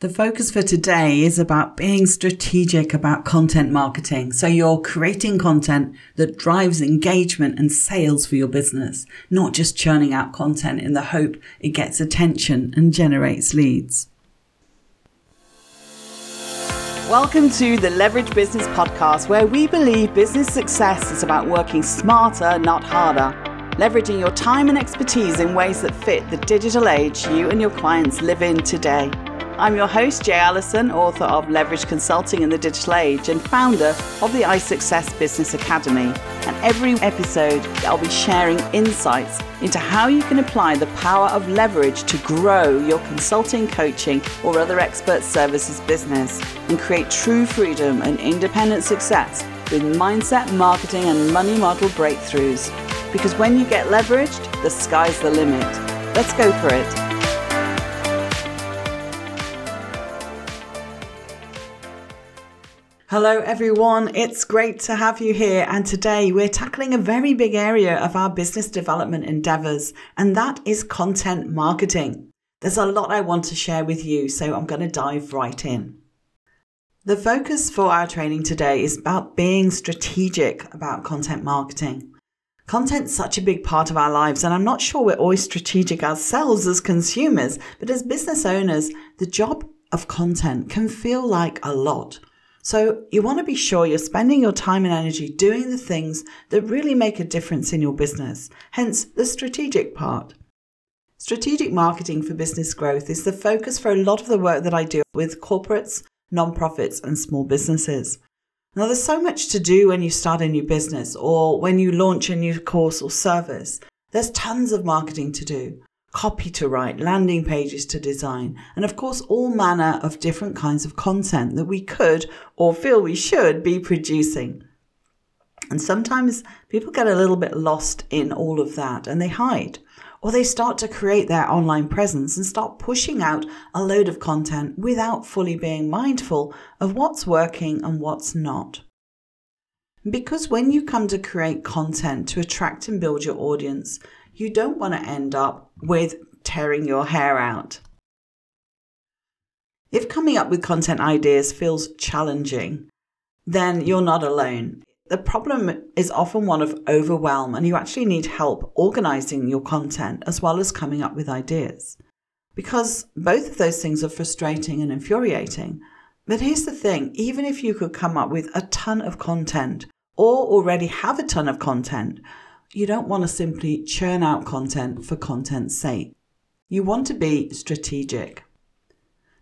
The focus for today is about being strategic about content marketing. So you're creating content that drives engagement and sales for your business, not just churning out content in the hope it gets attention and generates leads. Welcome to the Leverage Business Podcast, where we believe business success is about working smarter, not harder, leveraging your time and expertise in ways that fit the digital age you and your clients live in today. I'm your host, Jay Allison, author of Leverage Consulting in the Digital Age and founder of the iSuccess Business Academy. And every episode, I'll be sharing insights into how you can apply the power of leverage to grow your consulting, coaching, or other expert services business and create true freedom and independent success with mindset, marketing, and money model breakthroughs. Because when you get leveraged, the sky's the limit. Let's go for it. Hello, everyone. It's great to have you here. And today we're tackling a very big area of our business development endeavors, and that is content marketing. There's a lot I want to share with you, so I'm going to dive right in. The focus for our training today is about being strategic about content marketing. Content's such a big part of our lives, and I'm not sure we're always strategic ourselves as consumers, but as business owners, the job of content can feel like a lot. So you want to be sure you're spending your time and energy doing the things that really make a difference in your business, hence the strategic part. Strategic marketing for business growth is the focus for a lot of the work that I do with corporates, nonprofits, and small businesses. Now, there's so much to do when you start a new business or when you launch a new course or service. There's tons of marketing to do copy to write, landing pages to design, and of course, all manner of different kinds of content that we could or feel we should be producing. And sometimes people get a little bit lost in all of that and they hide. Or they start to create their online presence and start pushing out a load of content without fully being mindful of what's working and what's not. Because when you come to create content to attract and build your audience, you don't want to end up with tearing your hair out. If coming up with content ideas feels challenging, then you're not alone. The problem is often one of overwhelm, and you actually need help organizing your content as well as coming up with ideas. Because both of those things are frustrating and infuriating. But here's the thing even if you could come up with a ton of content or already have a ton of content, you don't want to simply churn out content for content's sake. You want to be strategic.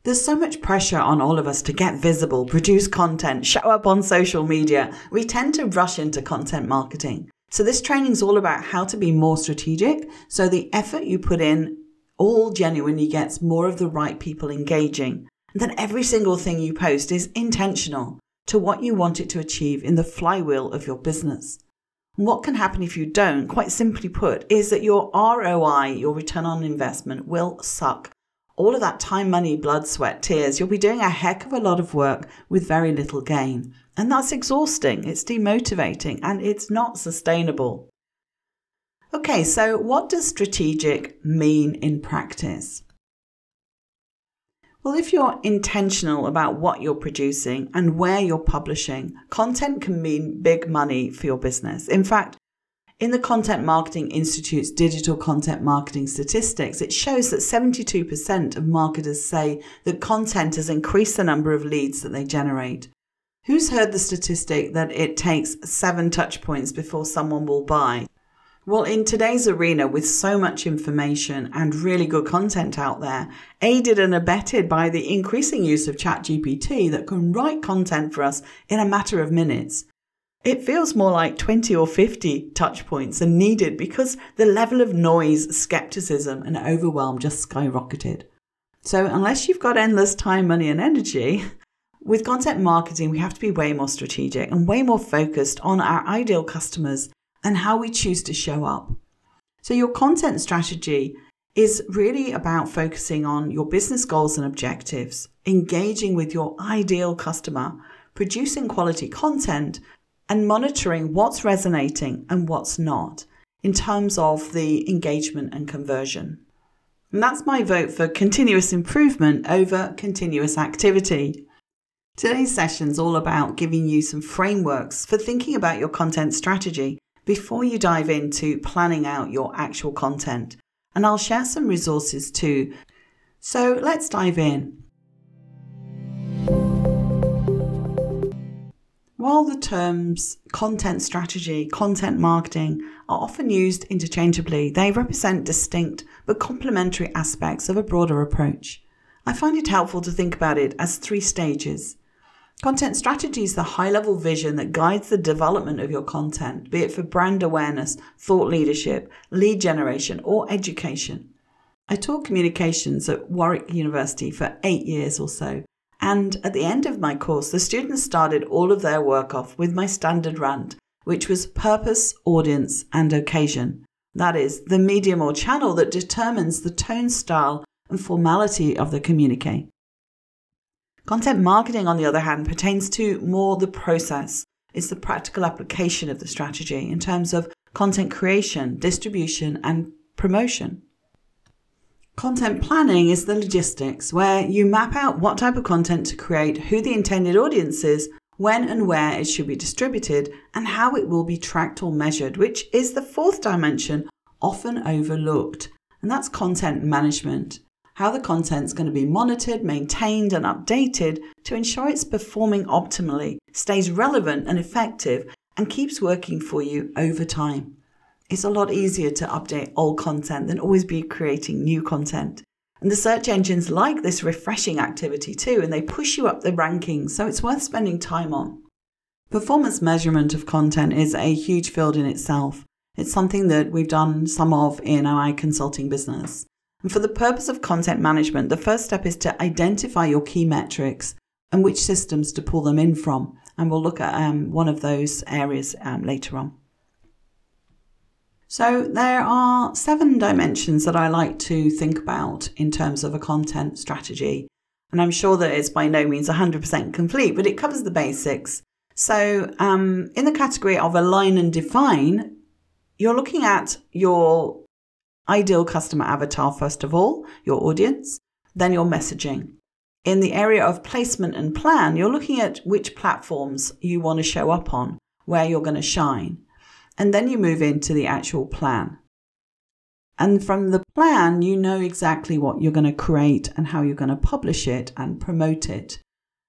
There's so much pressure on all of us to get visible, produce content, show up on social media. We tend to rush into content marketing. So this training is all about how to be more strategic. So the effort you put in all genuinely gets more of the right people engaging. And then every single thing you post is intentional to what you want it to achieve in the flywheel of your business. What can happen if you don't, quite simply put, is that your ROI, your return on investment, will suck. All of that time, money, blood, sweat, tears, you'll be doing a heck of a lot of work with very little gain. And that's exhausting, it's demotivating, and it's not sustainable. Okay, so what does strategic mean in practice? Well, if you're intentional about what you're producing and where you're publishing, content can mean big money for your business. In fact, in the Content Marketing Institute's digital content marketing statistics, it shows that 72% of marketers say that content has increased the number of leads that they generate. Who's heard the statistic that it takes seven touch points before someone will buy? Well, in today's arena, with so much information and really good content out there, aided and abetted by the increasing use of ChatGPT that can write content for us in a matter of minutes, it feels more like 20 or 50 touch points are needed because the level of noise, skepticism, and overwhelm just skyrocketed. So, unless you've got endless time, money, and energy, with content marketing, we have to be way more strategic and way more focused on our ideal customers and how we choose to show up. So, your content strategy is really about focusing on your business goals and objectives, engaging with your ideal customer, producing quality content, and monitoring what's resonating and what's not in terms of the engagement and conversion. And that's my vote for continuous improvement over continuous activity. Today's session is all about giving you some frameworks for thinking about your content strategy before you dive into planning out your actual content. And I'll share some resources too. So let's dive in. While the terms content strategy, content marketing are often used interchangeably, they represent distinct but complementary aspects of a broader approach. I find it helpful to think about it as three stages. Content strategy is the high level vision that guides the development of your content, be it for brand awareness, thought leadership, lead generation, or education. I taught communications at Warwick University for eight years or so, and at the end of my course, the students started all of their work off with my standard rant, which was purpose, audience, and occasion. That is, the medium or channel that determines the tone, style, and formality of the communique. Content marketing, on the other hand, pertains to more the process. It's the practical application of the strategy in terms of content creation, distribution, and promotion. Content planning is the logistics where you map out what type of content to create, who the intended audience is, when and where it should be distributed, and how it will be tracked or measured, which is the fourth dimension often overlooked. And that's content management. How the content is going to be monitored, maintained, and updated to ensure it's performing optimally, stays relevant and effective, and keeps working for you over time. It's a lot easier to update old content than always be creating new content. And the search engines like this refreshing activity too, and they push you up the rankings, so it's worth spending time on. Performance measurement of content is a huge field in itself. It's something that we've done some of in our consulting business. And for the purpose of content management, the first step is to identify your key metrics and which systems to pull them in from. And we'll look at um, one of those areas um, later on. So there are seven dimensions that I like to think about in terms of a content strategy. And I'm sure that it's by no means 100% complete, but it covers the basics. So, um, in the category of align and define, you're looking at your ideal customer avatar, first of all, your audience, then your messaging. In the area of placement and plan, you're looking at which platforms you want to show up on, where you're going to shine. And then you move into the actual plan. And from the plan, you know exactly what you're going to create and how you're going to publish it and promote it.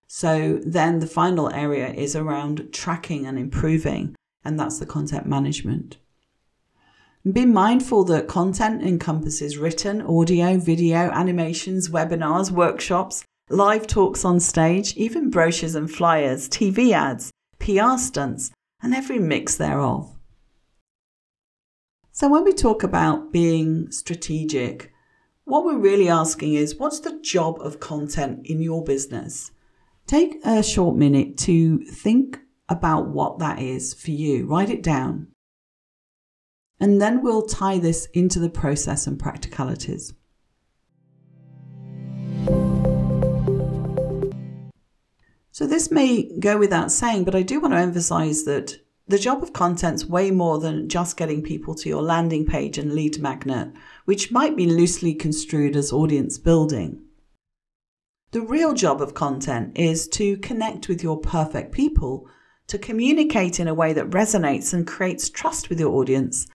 So then the final area is around tracking and improving, and that's the content management. Be mindful that content encompasses written, audio, video, animations, webinars, workshops, live talks on stage, even brochures and flyers, TV ads, PR stunts, and every mix thereof. So, when we talk about being strategic, what we're really asking is what's the job of content in your business? Take a short minute to think about what that is for you. Write it down. And then we'll tie this into the process and practicalities. So, this may go without saying, but I do want to emphasize that the job of content's way more than just getting people to your landing page and lead magnet, which might be loosely construed as audience building. The real job of content is to connect with your perfect people, to communicate in a way that resonates and creates trust with your audience.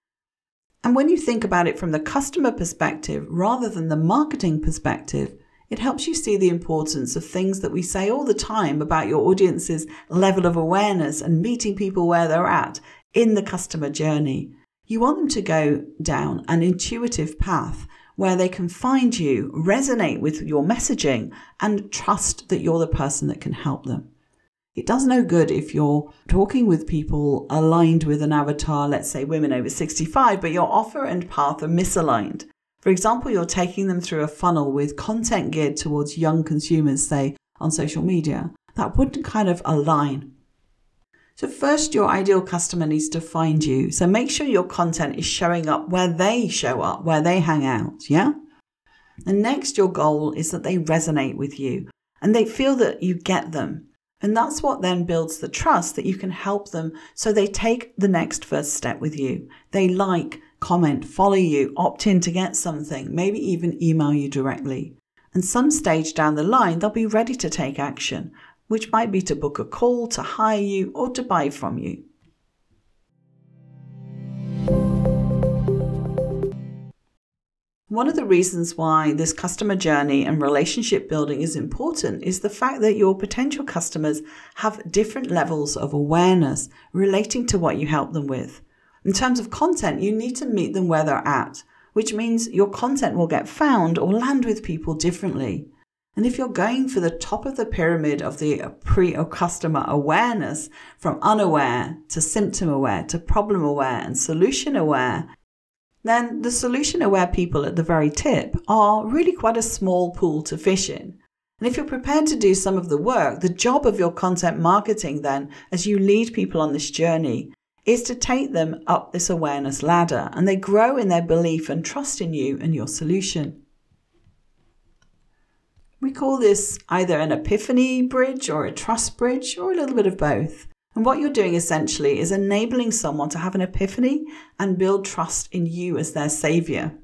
And when you think about it from the customer perspective rather than the marketing perspective, it helps you see the importance of things that we say all the time about your audience's level of awareness and meeting people where they're at in the customer journey. You want them to go down an intuitive path where they can find you, resonate with your messaging, and trust that you're the person that can help them. It does no good if you're talking with people aligned with an avatar, let's say women over 65, but your offer and path are misaligned. For example, you're taking them through a funnel with content geared towards young consumers, say on social media. That wouldn't kind of align. So, first, your ideal customer needs to find you. So, make sure your content is showing up where they show up, where they hang out. Yeah. And next, your goal is that they resonate with you and they feel that you get them. And that's what then builds the trust that you can help them so they take the next first step with you. They like comment, follow you, opt in to get something, maybe even email you directly. And some stage down the line, they'll be ready to take action, which might be to book a call, to hire you, or to buy from you. One of the reasons why this customer journey and relationship building is important is the fact that your potential customers have different levels of awareness relating to what you help them with. In terms of content, you need to meet them where they're at, which means your content will get found or land with people differently. And if you're going for the top of the pyramid of the pre or customer awareness from unaware to symptom aware to problem aware and solution aware, then the solution aware people at the very tip are really quite a small pool to fish in. And if you're prepared to do some of the work, the job of your content marketing then, as you lead people on this journey, is to take them up this awareness ladder and they grow in their belief and trust in you and your solution. We call this either an epiphany bridge or a trust bridge or a little bit of both. And what you're doing essentially is enabling someone to have an epiphany and build trust in you as their savior.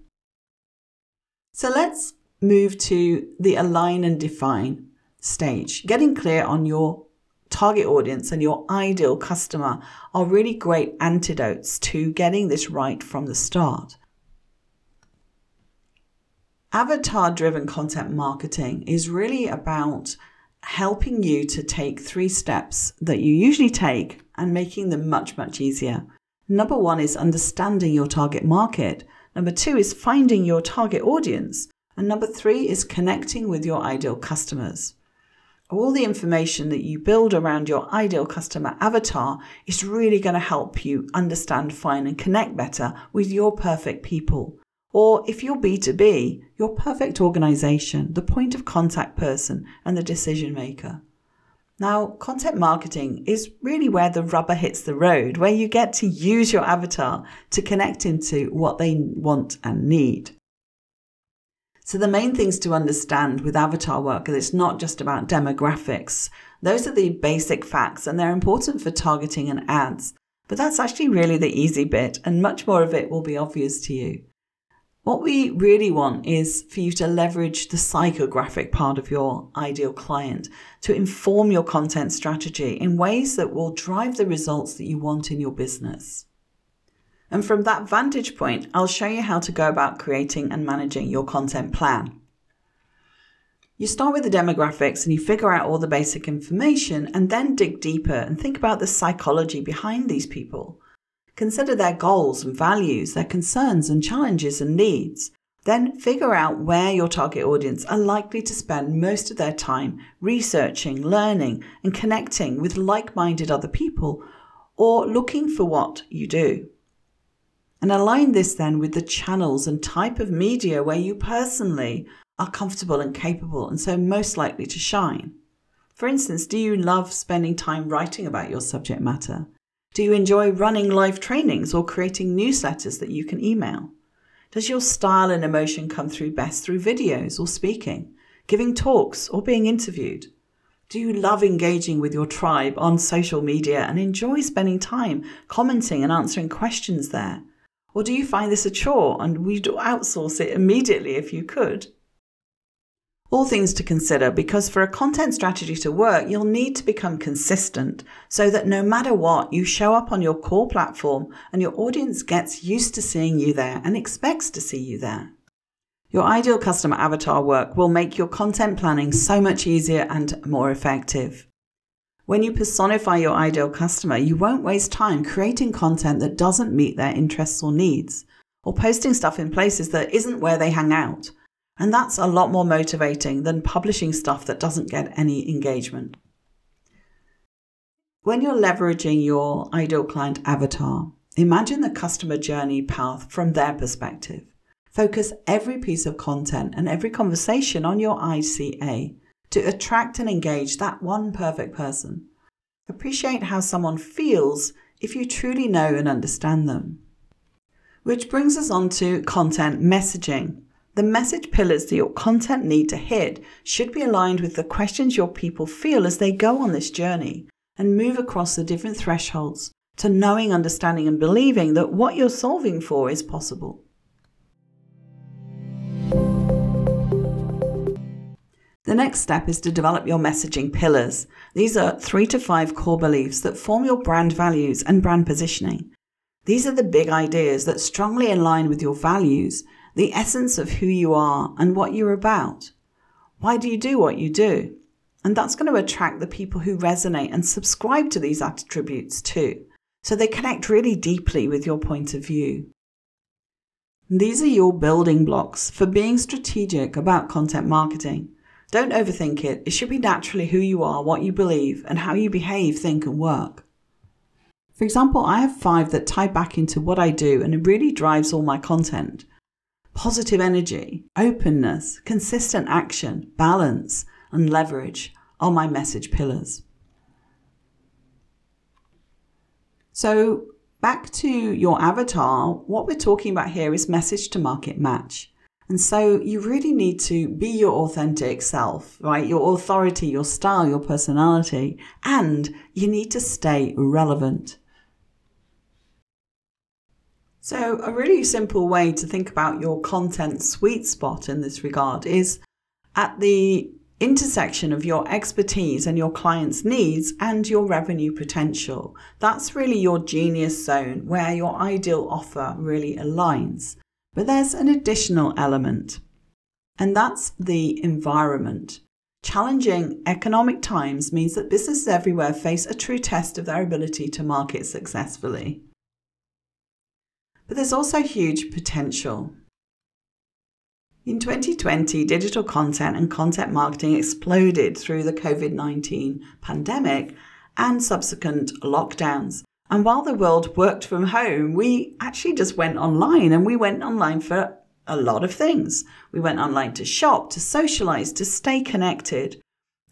So let's move to the align and define stage. Getting clear on your target audience and your ideal customer are really great antidotes to getting this right from the start. Avatar driven content marketing is really about helping you to take three steps that you usually take and making them much, much easier. Number one is understanding your target market. Number two is finding your target audience. And number three is connecting with your ideal customers. All the information that you build around your ideal customer avatar is really going to help you understand, find, and connect better with your perfect people. Or if you're B2B, your perfect organization, the point of contact person, and the decision maker. Now, content marketing is really where the rubber hits the road, where you get to use your avatar to connect into what they want and need. So, the main things to understand with avatar work is it's not just about demographics. Those are the basic facts and they're important for targeting and ads. But that's actually really the easy bit, and much more of it will be obvious to you. What we really want is for you to leverage the psychographic part of your ideal client to inform your content strategy in ways that will drive the results that you want in your business. And from that vantage point, I'll show you how to go about creating and managing your content plan. You start with the demographics and you figure out all the basic information and then dig deeper and think about the psychology behind these people. Consider their goals and values, their concerns and challenges and needs. Then figure out where your target audience are likely to spend most of their time researching, learning, and connecting with like minded other people or looking for what you do. And align this then with the channels and type of media where you personally are comfortable and capable and so most likely to shine. For instance, do you love spending time writing about your subject matter? Do you enjoy running live trainings or creating newsletters that you can email? Does your style and emotion come through best through videos or speaking, giving talks or being interviewed? Do you love engaging with your tribe on social media and enjoy spending time commenting and answering questions there? Or do you find this a chore and would outsource it immediately if you could? All things to consider because for a content strategy to work, you'll need to become consistent so that no matter what, you show up on your core platform and your audience gets used to seeing you there and expects to see you there. Your ideal customer avatar work will make your content planning so much easier and more effective. When you personify your ideal customer, you won't waste time creating content that doesn't meet their interests or needs, or posting stuff in places that isn't where they hang out and that's a lot more motivating than publishing stuff that doesn't get any engagement. When you're leveraging your ideal client avatar, imagine the customer journey path from their perspective. Focus every piece of content and every conversation on your ICA to attract and engage that one perfect person. Appreciate how someone feels if you truly know and understand them. Which brings us on to content messaging. The message pillars that your content need to hit should be aligned with the questions your people feel as they go on this journey and move across the different thresholds to knowing, understanding, and believing that what you're solving for is possible. The next step is to develop your messaging pillars. These are three to five core beliefs that form your brand values and brand positioning. These are the big ideas that strongly align with your values, the essence of who you are and what you're about. Why do you do what you do? And that's going to attract the people who resonate and subscribe to these attributes too. So they connect really deeply with your point of view. These are your building blocks for being strategic about content marketing. Don't overthink it. It should be naturally who you are, what you believe, and how you behave, think, and work. For example, I have five that tie back into what I do and it really drives all my content positive energy, openness, consistent action, balance, and leverage are my message pillars. So, back to your avatar, what we're talking about here is message to market match. And so you really need to be your authentic self, right? Your authority, your style, your personality, and you need to stay relevant. So, a really simple way to think about your content sweet spot in this regard is at the intersection of your expertise and your client's needs and your revenue potential. That's really your genius zone where your ideal offer really aligns. But there's an additional element, and that's the environment. Challenging economic times means that businesses everywhere face a true test of their ability to market successfully. But there's also huge potential. In 2020, digital content and content marketing exploded through the COVID 19 pandemic and subsequent lockdowns. And while the world worked from home, we actually just went online and we went online for a lot of things. We went online to shop, to socialize, to stay connected.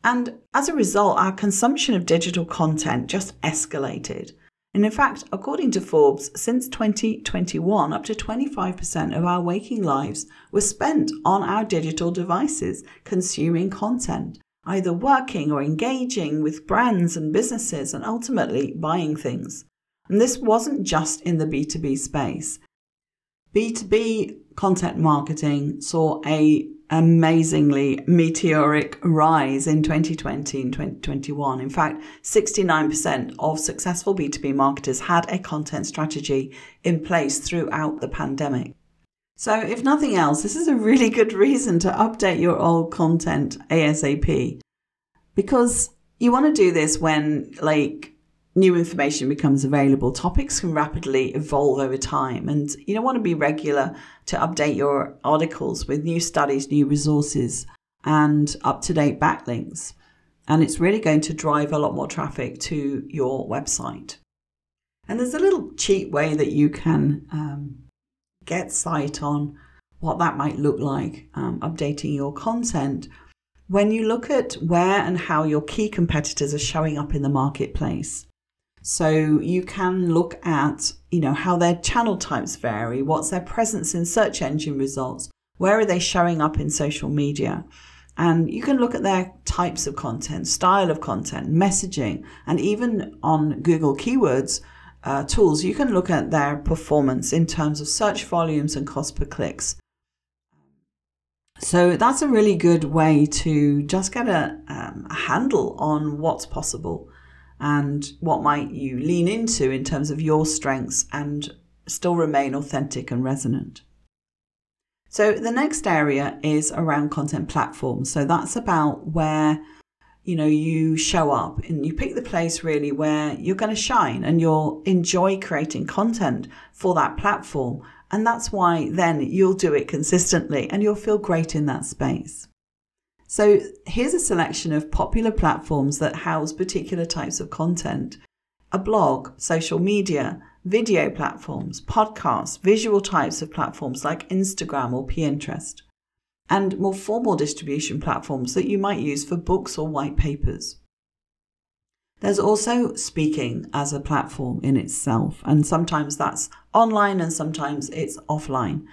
And as a result, our consumption of digital content just escalated. And in fact, according to Forbes, since 2021, up to 25% of our waking lives were spent on our digital devices, consuming content, either working or engaging with brands and businesses, and ultimately buying things. And this wasn't just in the B2B space. B2B content marketing saw a amazingly meteoric rise in 2020 and 2021. In fact, 69% of successful B2B marketers had a content strategy in place throughout the pandemic. So, if nothing else, this is a really good reason to update your old content ASAP because you want to do this when, like, new information becomes available. Topics can rapidly evolve over time, and you don't want to be regular to update your articles with new studies, new resources, and up to date backlinks. And it's really going to drive a lot more traffic to your website. And there's a little cheat way that you can um, get sight on what that might look like, um, updating your content. When you look at where and how your key competitors are showing up in the marketplace, so you can look at, you know, how their channel types vary, what's their presence in search engine results, where are they showing up in social media? And you can look at their types of content, style of content, messaging, and even on Google Keywords uh, tools, you can look at their performance in terms of search volumes and cost per clicks. So that's a really good way to just get a, um, a handle on what's possible and what might you lean into in terms of your strengths and still remain authentic and resonant. So the next area is around content platforms. So that's about where you know you show up and you pick the place really where you're going to shine and you'll enjoy creating content for that platform and that's why then you'll do it consistently and you'll feel great in that space. So here's a selection of popular platforms that house particular types of content a blog, social media, video platforms, podcasts, visual types of platforms like Instagram or Pinterest, and more formal distribution platforms that you might use for books or white papers. There's also speaking as a platform in itself, and sometimes that's online and sometimes it's offline.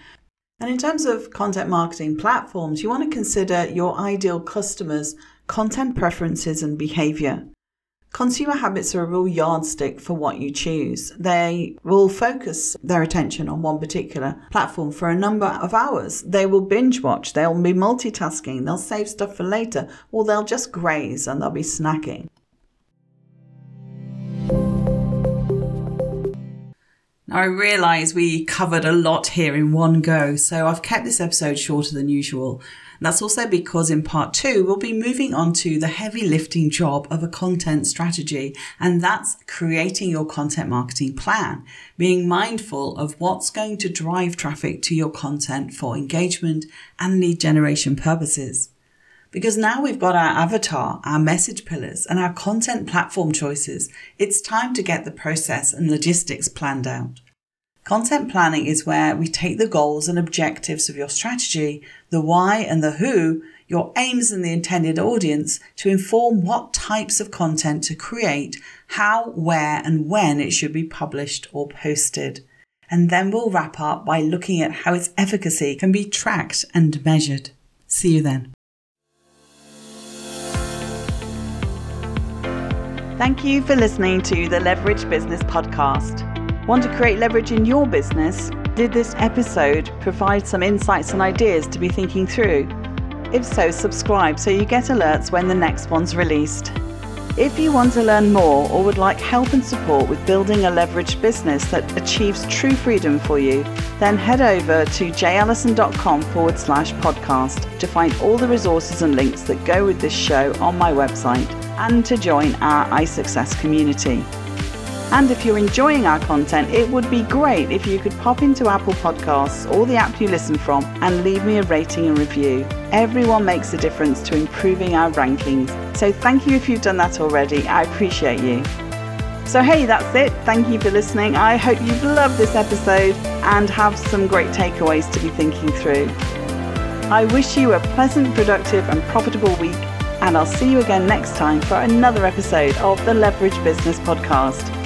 And in terms of content marketing platforms, you want to consider your ideal customers' content preferences and behavior. Consumer habits are a real yardstick for what you choose. They will focus their attention on one particular platform for a number of hours. They will binge watch, they'll be multitasking, they'll save stuff for later, or they'll just graze and they'll be snacking. Now, I realise we covered a lot here in one go, so I've kept this episode shorter than usual. That's also because in part two, we'll be moving on to the heavy lifting job of a content strategy, and that's creating your content marketing plan, being mindful of what's going to drive traffic to your content for engagement and lead generation purposes. Because now we've got our avatar, our message pillars, and our content platform choices, it's time to get the process and logistics planned out. Content planning is where we take the goals and objectives of your strategy, the why and the who, your aims and the intended audience to inform what types of content to create, how, where, and when it should be published or posted. And then we'll wrap up by looking at how its efficacy can be tracked and measured. See you then. Thank you for listening to the Leverage Business Podcast. Want to create leverage in your business? Did this episode provide some insights and ideas to be thinking through? If so, subscribe so you get alerts when the next one's released. If you want to learn more or would like help and support with building a leveraged business that achieves true freedom for you, then head over to jallison.com forward slash podcast to find all the resources and links that go with this show on my website and to join our iSuccess community. And if you're enjoying our content, it would be great if you could pop into Apple Podcasts or the app you listen from and leave me a rating and review. Everyone makes a difference to improving our rankings. So thank you if you've done that already. I appreciate you. So, hey, that's it. Thank you for listening. I hope you've loved this episode and have some great takeaways to be thinking through. I wish you a pleasant, productive, and profitable week, and I'll see you again next time for another episode of the Leverage Business Podcast.